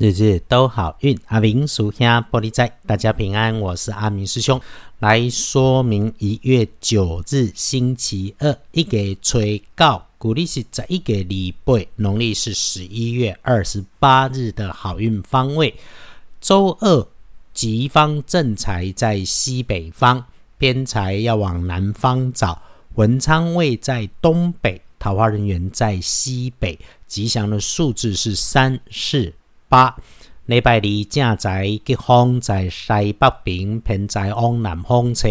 日日都好运。阿明属下玻璃仔，大家平安。我是阿明师兄，来说明一月九日星期二，一个催告，古历是十一个礼拜，农历是十一月二十八日的好运方位。周二吉方正财在西北方，偏财要往南方找。文昌位在东北，桃花人员在西北。吉祥的数字是三四。八礼拜二正在吉方在西北边，偏在往南方车，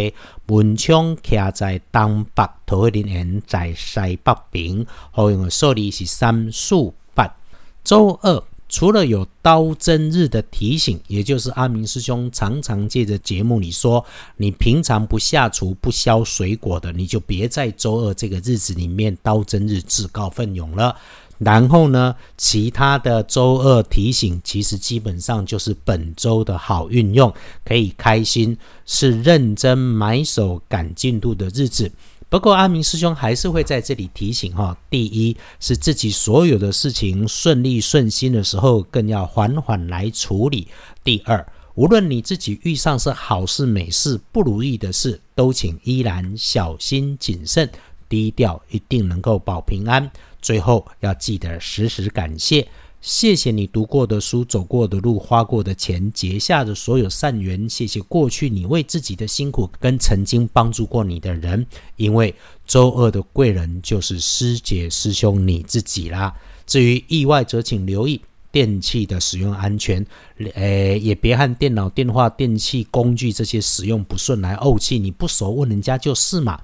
门窗徛在东北，桃林园在西北边。好用的数字是三、四、八。周二除了有刀针日的提醒，也就是阿明师兄常常借着节目里说，你平常不下厨不削水果的，你就别在周二这个日子里面刀针日自告奋勇了。然后呢，其他的周二提醒，其实基本上就是本周的好运用，可以开心，是认真买手赶进度的日子。不过阿明师兄还是会在这里提醒哈：第一是自己所有的事情顺利顺心的时候，更要缓缓来处理；第二，无论你自己遇上是好事、美事、不如意的事，都请依然小心谨慎。低调一定能够保平安。最后要记得时时感谢，谢谢你读过的书、走过的路、花过的钱、结下的所有善缘。谢谢过去你为自己的辛苦跟曾经帮助过你的人，因为周二的贵人就是师姐师兄你自己啦。至于意外，则请留意电器的使用安全，诶，也别和电脑、电话、电器工具这些使用不顺来怄气。你不熟，问人家就是嘛。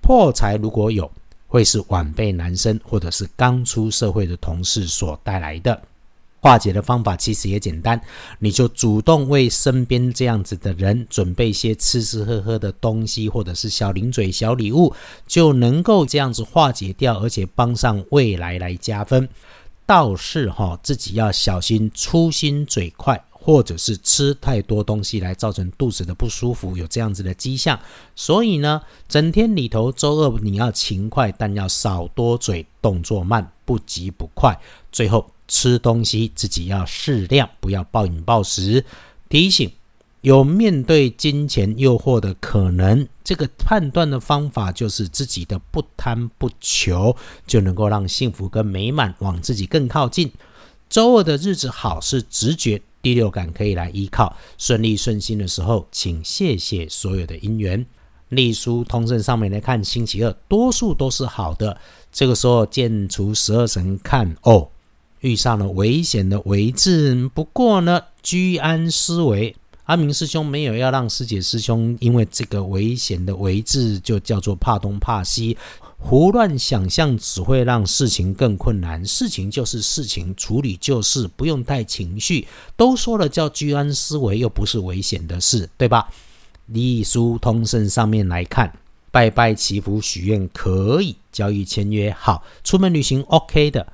破财如果有，会是晚辈男生或者是刚出社会的同事所带来的。化解的方法其实也简单，你就主动为身边这样子的人准备一些吃吃喝喝的东西，或者是小零嘴、小礼物，就能够这样子化解掉，而且帮上未来来加分。倒是哈，自己要小心粗心嘴快。或者是吃太多东西来造成肚子的不舒服，有这样子的迹象。所以呢，整天里头周二你要勤快，但要少多嘴，动作慢，不急不快。最后吃东西自己要适量，不要暴饮暴食。提醒有面对金钱诱惑的可能，这个判断的方法就是自己的不贪不求，就能够让幸福跟美满往自己更靠近。周二的日子好是直觉。第六感可以来依靠，顺利顺心的时候，请谢谢所有的因缘。隶书通胜上面来看，星期二多数都是好的。这个时候见除十二神看哦，遇上了危险的危字。不过呢，居安思危。阿明师兄没有要让师姐师兄因为这个危险的位置就叫做怕东怕西。胡乱想象只会让事情更困难。事情就是事情，处理就是，不用带情绪。都说了叫居安思危，又不是危险的事，对吧？隶书通胜上面来看，拜拜祈福许愿可以，交易签约好，出门旅行 OK 的。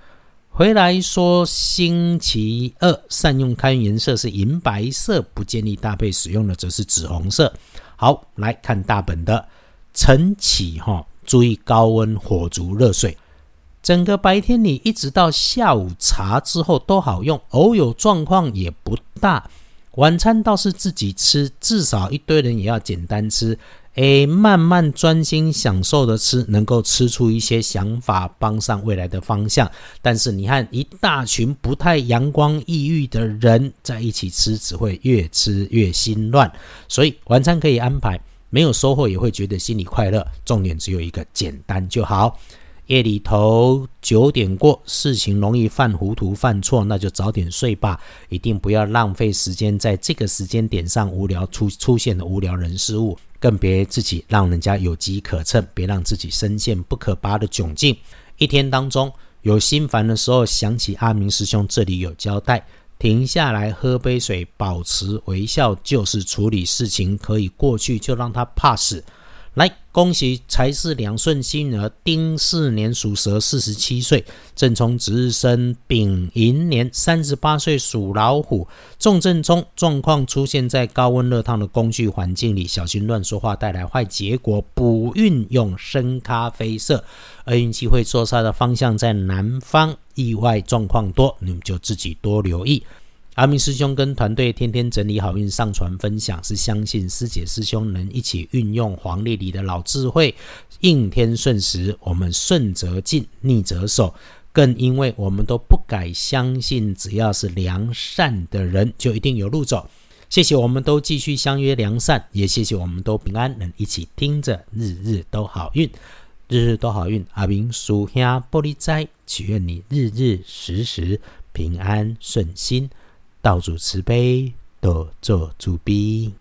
回来说星期二善用开运颜色是银白色，不建议搭配使用的则是紫红色。好，来看大本的晨起哈。注意高温，火足热水。整个白天里一直到下午茶之后都好用，偶有状况也不大。晚餐倒是自己吃，至少一堆人也要简单吃。诶，慢慢专心享受的吃，能够吃出一些想法，帮上未来的方向。但是你看，一大群不太阳光、抑郁的人在一起吃，只会越吃越心乱。所以晚餐可以安排。没有收获也会觉得心里快乐，重点只有一个，简单就好。夜里头九点过，事情容易犯糊涂、犯错，那就早点睡吧。一定不要浪费时间在这个时间点上无聊出出现的无聊人事物，更别自己让人家有机可乘，别让自己深陷不可拔的窘境。一天当中有心烦的时候，想起阿明师兄这里有交代。停下来喝杯水，保持微笑，就是处理事情可以过去，就让他 pass。来，恭喜财是两顺心儿，丁巳年属蛇，四十七岁，正冲值日生丙寅年，三十八岁属老虎。重正冲状况出现在高温热烫的工具环境里，小心乱说话带来坏结果。补运用深咖啡色，而运气会坐煞的方向在南方，意外状况多，你们就自己多留意。阿明师兄跟团队天天整理好运上传分享，是相信师姐师兄能一起运用黄历里的老智慧，应天顺时，我们顺则进，逆则守。更因为我们都不改相信，只要是良善的人，就一定有路走。谢谢，我们都继续相约良善，也谢谢我们都平安，能一起听着日日都好运，日日都好运。阿明属下玻璃斋，祈愿你日日时时平安顺心。道主慈悲，多做主逼。